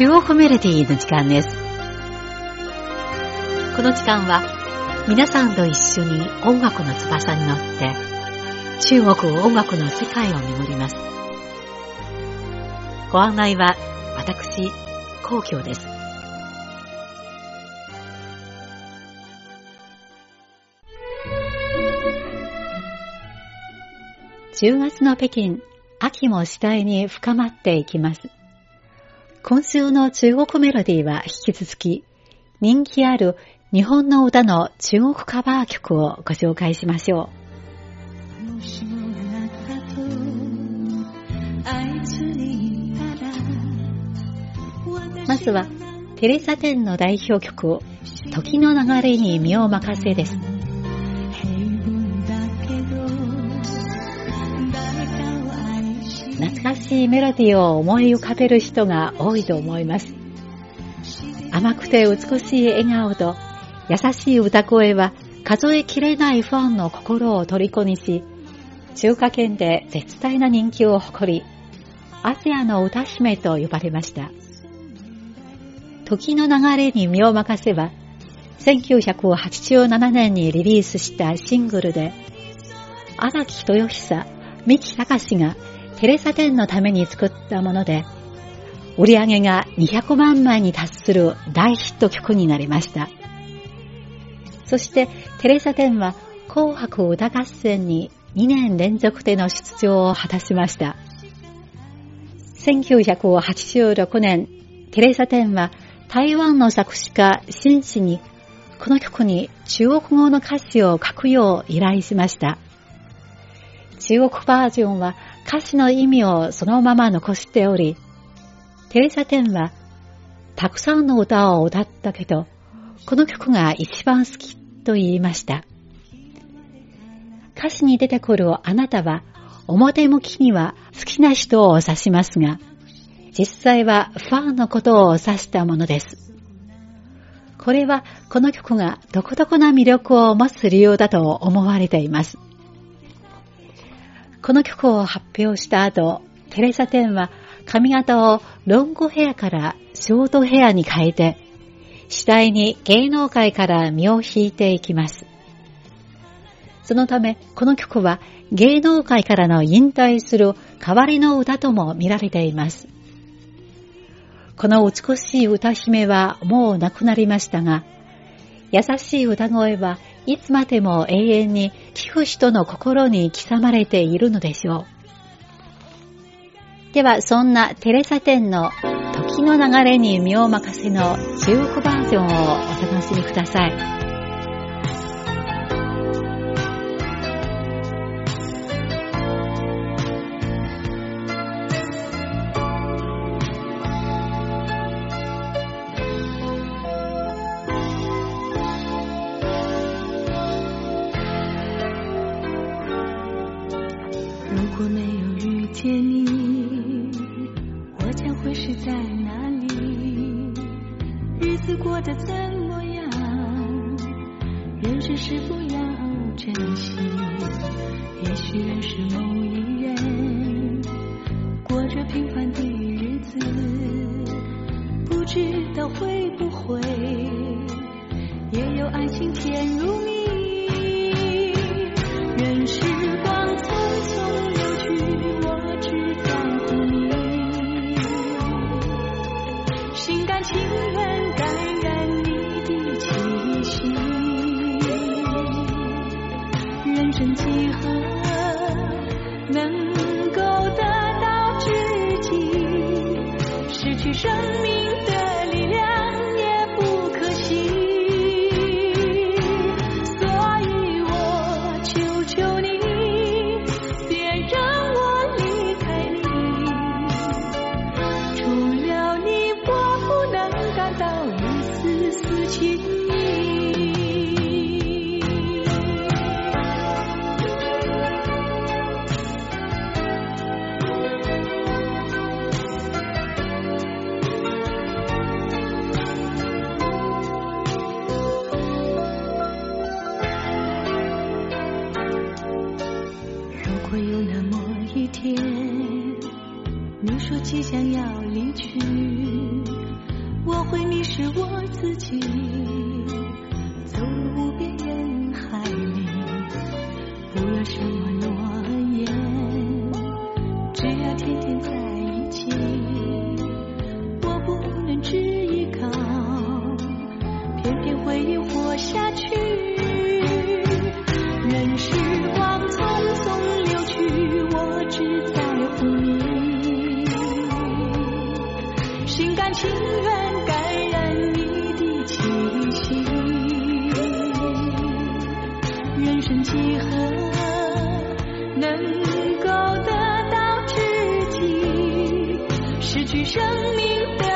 中国メロディーの時間です。この時間は皆さんと一緒に音楽の翼に乗って中国音楽の世界を巡ります。ご案内は私、皇居です。10月の北京、秋も次第に深まっていきます。今週の中国メロディーは引き続き、人気ある日本の歌の中国カバー曲をご紹介しましょう。まずは、テレサテンの代表曲を、時の流れに身を任せです。懐かしいメロディーを思い浮かべる人が多いと思います。甘くて美しい笑顔と優しい歌声は数えきれないファンの心を虜にし、中華圏で絶大な人気を誇り、アジアの歌姫と呼ばれました。時の流れに身を任せば、1987年にリリースしたシングルで、荒木豊久、三木隆がテレサ店のために作ったもので、売り上げが200万枚に達する大ヒット曲になりました。そしてテレサ店は紅白歌合戦に2年連続での出場を果たしました。1986年、テレサ店は台湾の作詞家シン氏にこの曲に中国語の歌詞を書くよう依頼しました。中国バージョンは歌詞の意味をそのまま残しており、テレサ・テンは、たくさんの歌を歌ったけど、この曲が一番好きと言いました。歌詞に出てくるあなたは、表向きには好きな人を指しますが、実際はファンのことを指したものです。これはこの曲が独特な魅力を持つ理由だと思われています。この曲を発表した後、テレサ・テンは髪型をロングヘアからショートヘアに変えて、次第に芸能界から身を引いていきます。そのため、この曲は芸能界からの引退する代わりの歌とも見られています。この美しい歌姫はもう亡くなりましたが、優しい歌声はいつまでも永遠に聞く人の心に刻まれているのでしょう。では、そんなテレサ店の時の流れに身を任せの中国バージョンをお楽しみください。知道会不会也有爱情甜如蜜？任时光匆匆流去我只在乎你。心甘情愿感染你的气息人生几何失去生命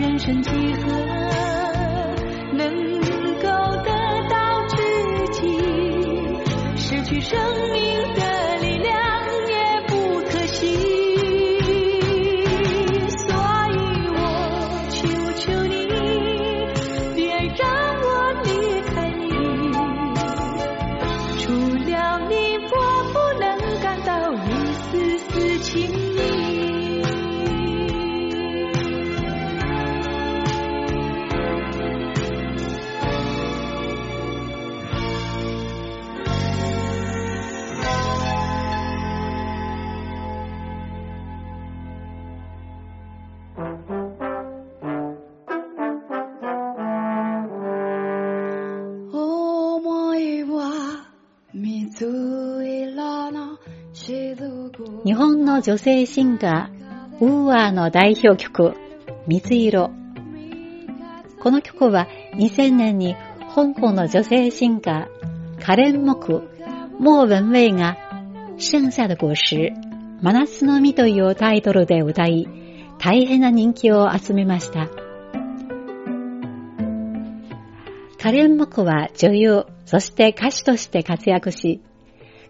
人生几何女性シンガー、ウーアーの代表曲、水色。この曲は2000年に香港の女性シンガー、カレン・モク、モー・ウェンウェイが、剩下的果實、真夏の実というタイトルで歌い、大変な人気を集めました。カレン・モクは女優、そして歌手として活躍し、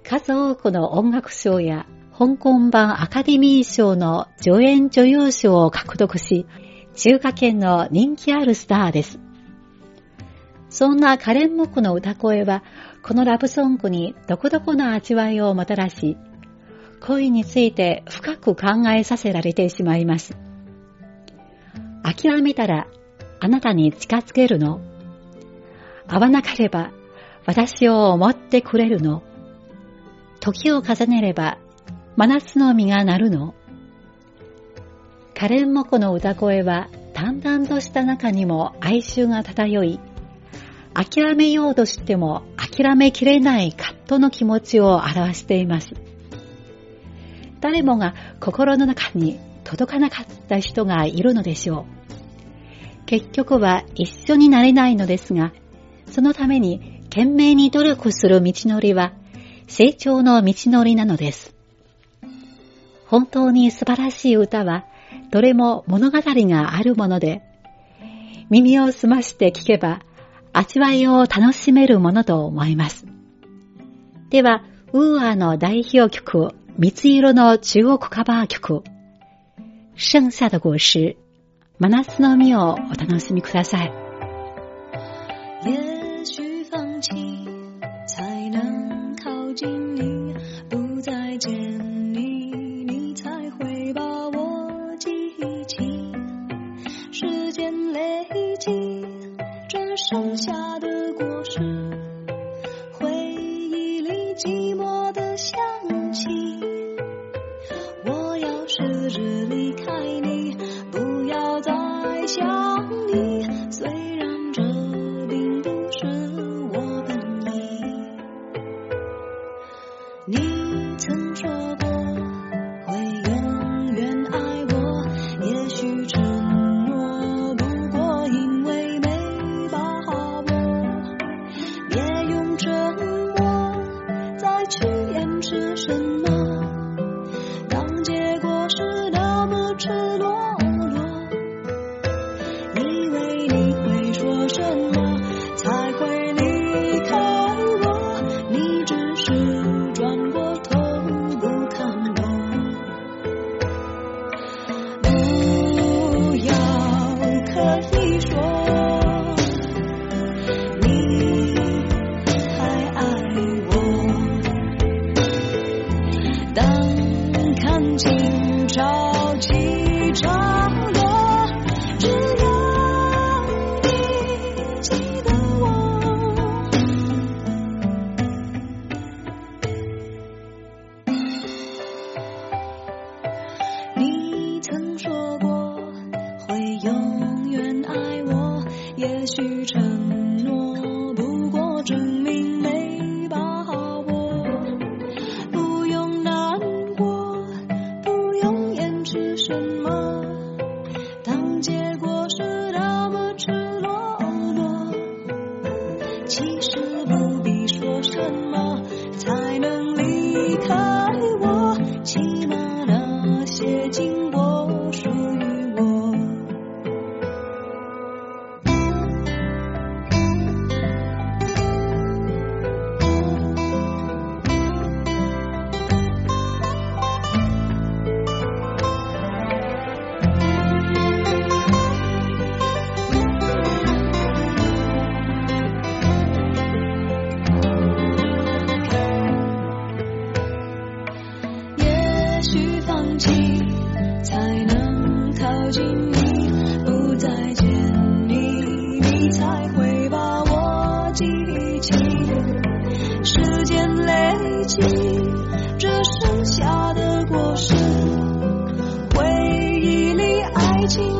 数多くの音楽賞や香港版アカデミー賞の助演女優賞を獲得し、中華圏の人気あるスターです。そんなカレン・モクの歌声は、このラブソングに独特の味わいをもたらし、恋について深く考えさせられてしまいます。諦めたらあなたに近づけるの会わなければ私を思ってくれるの時を重ねれば真夏の実がなるの？カレンモコの歌声は淡々とした中にも哀愁が漂い、諦めようとしても諦めきれない葛藤の気持ちを表しています。誰もが心の中に届かなかった人がいるのでしょう。結局は一緒になれないのですが、そのために懸命に努力する道のりは成長の道のりなのです。本当に素晴らしい歌は、どれも物語があるもので、耳を澄まして聞けば、味わいを楽しめるものと思います。では、ウーアの代表曲、三色の中国カバー曲、剩下的果實、真夏の実をお楽しみください。也许放弃才能靠近寂寞的香气。说什么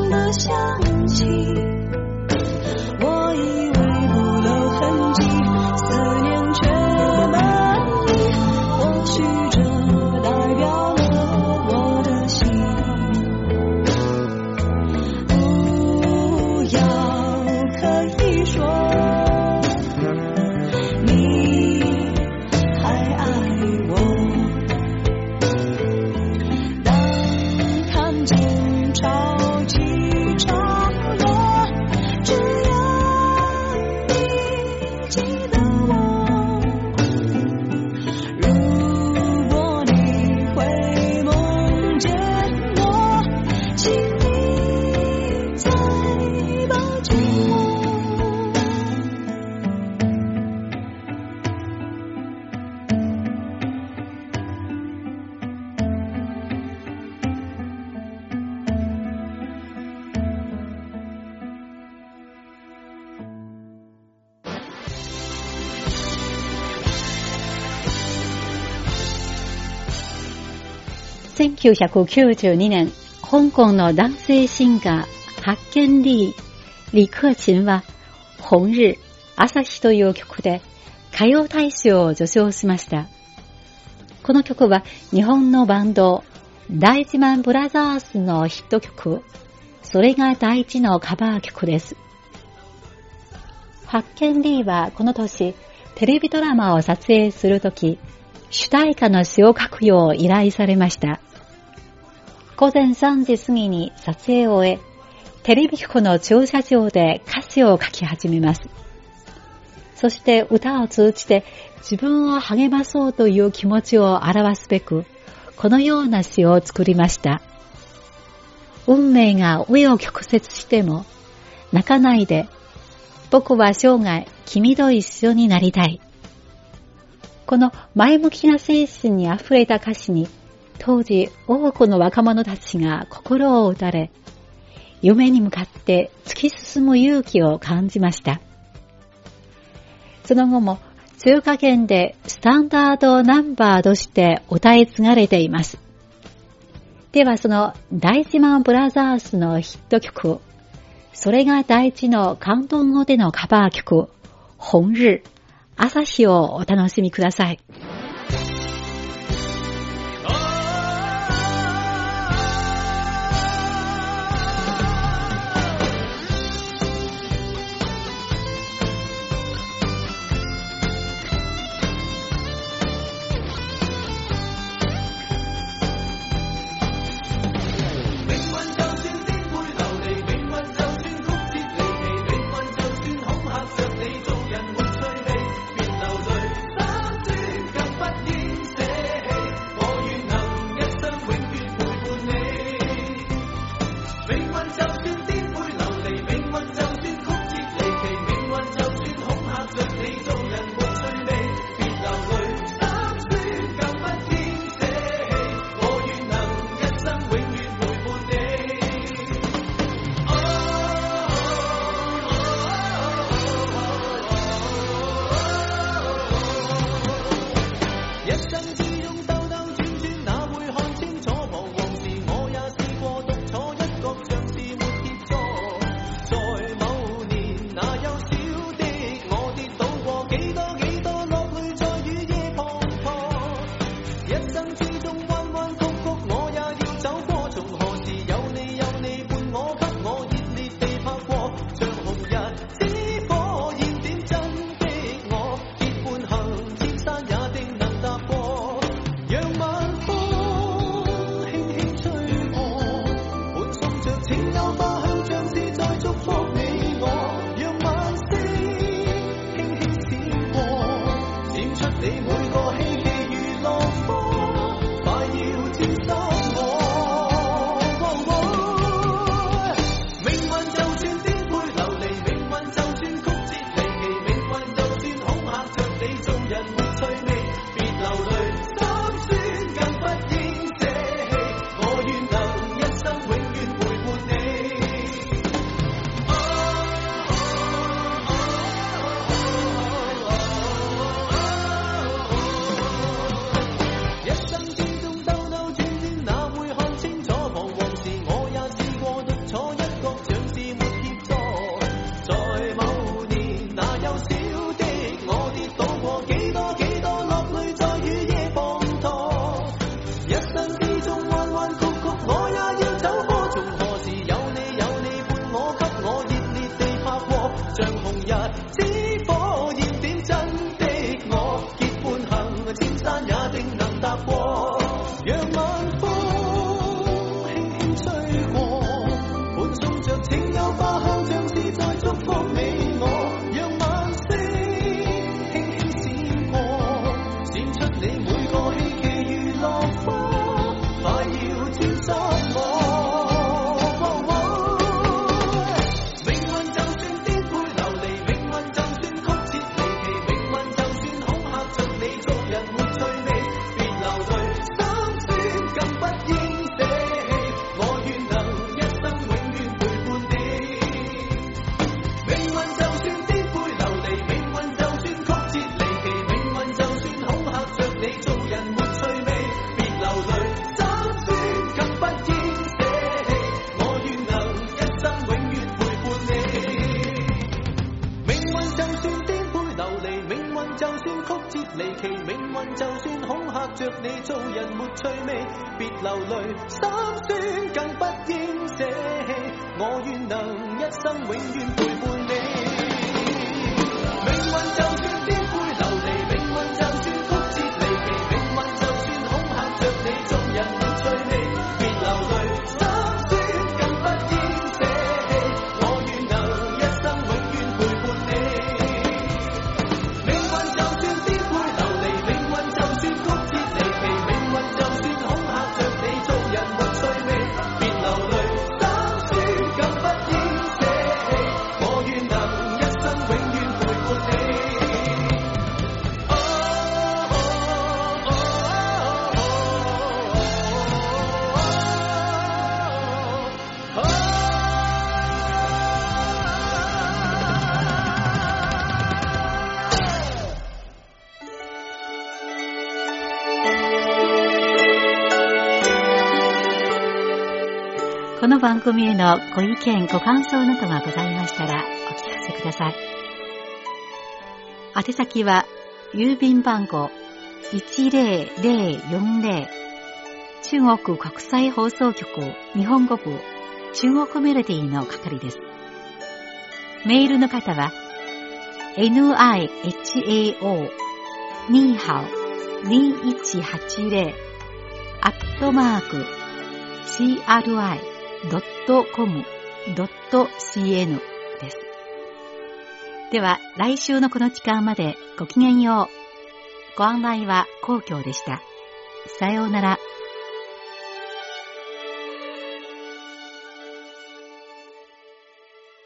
的香气。1992年、香港の男性シンガー、発見リー、李克勤は、本日、朝日という曲で歌謡大賞を受賞しました。この曲は日本のバンド、大自慢ブラザーズのヒット曲、それが大事のカバー曲です。発見リーはこの年、テレビドラマを撮影するとき、主題歌の詩を書くよう依頼されました。午前3時過ぎに撮影を終え、テレビ局の駐車場で歌詞を書き始めます。そして歌を通じて自分を励まそうという気持ちを表すべく、このような詩を作りました。運命が紆余曲折しても、泣かないで、僕は生涯君と一緒になりたい。この前向きな精神に溢れた歌詞に、当時多くの若者たちが心を打たれ、夢に向かって突き進む勇気を感じました。その後も中華圏でスタンダードナンバーとして歌い継がれています。ではその大自慢ブラザーズのヒット曲、それが大事の関東語でのカバー曲、本日、朝日をお楽しみください。离奇，命运就算恐吓着你，做人没趣味，别流泪，心酸更不应舍弃，我愿能一生永远陪伴你。命运就番組へのご意見、ご感想などがございましたらお聞かせください。宛先は、郵便番号10040中国国際放送局日本語部中国メロディーの係です。メールの方は、nihao ニーハオ2180アットマーク CRI .com.cn です。では、来週のこの時間までごきげんよう。ご案内は皇居でした。さようなら。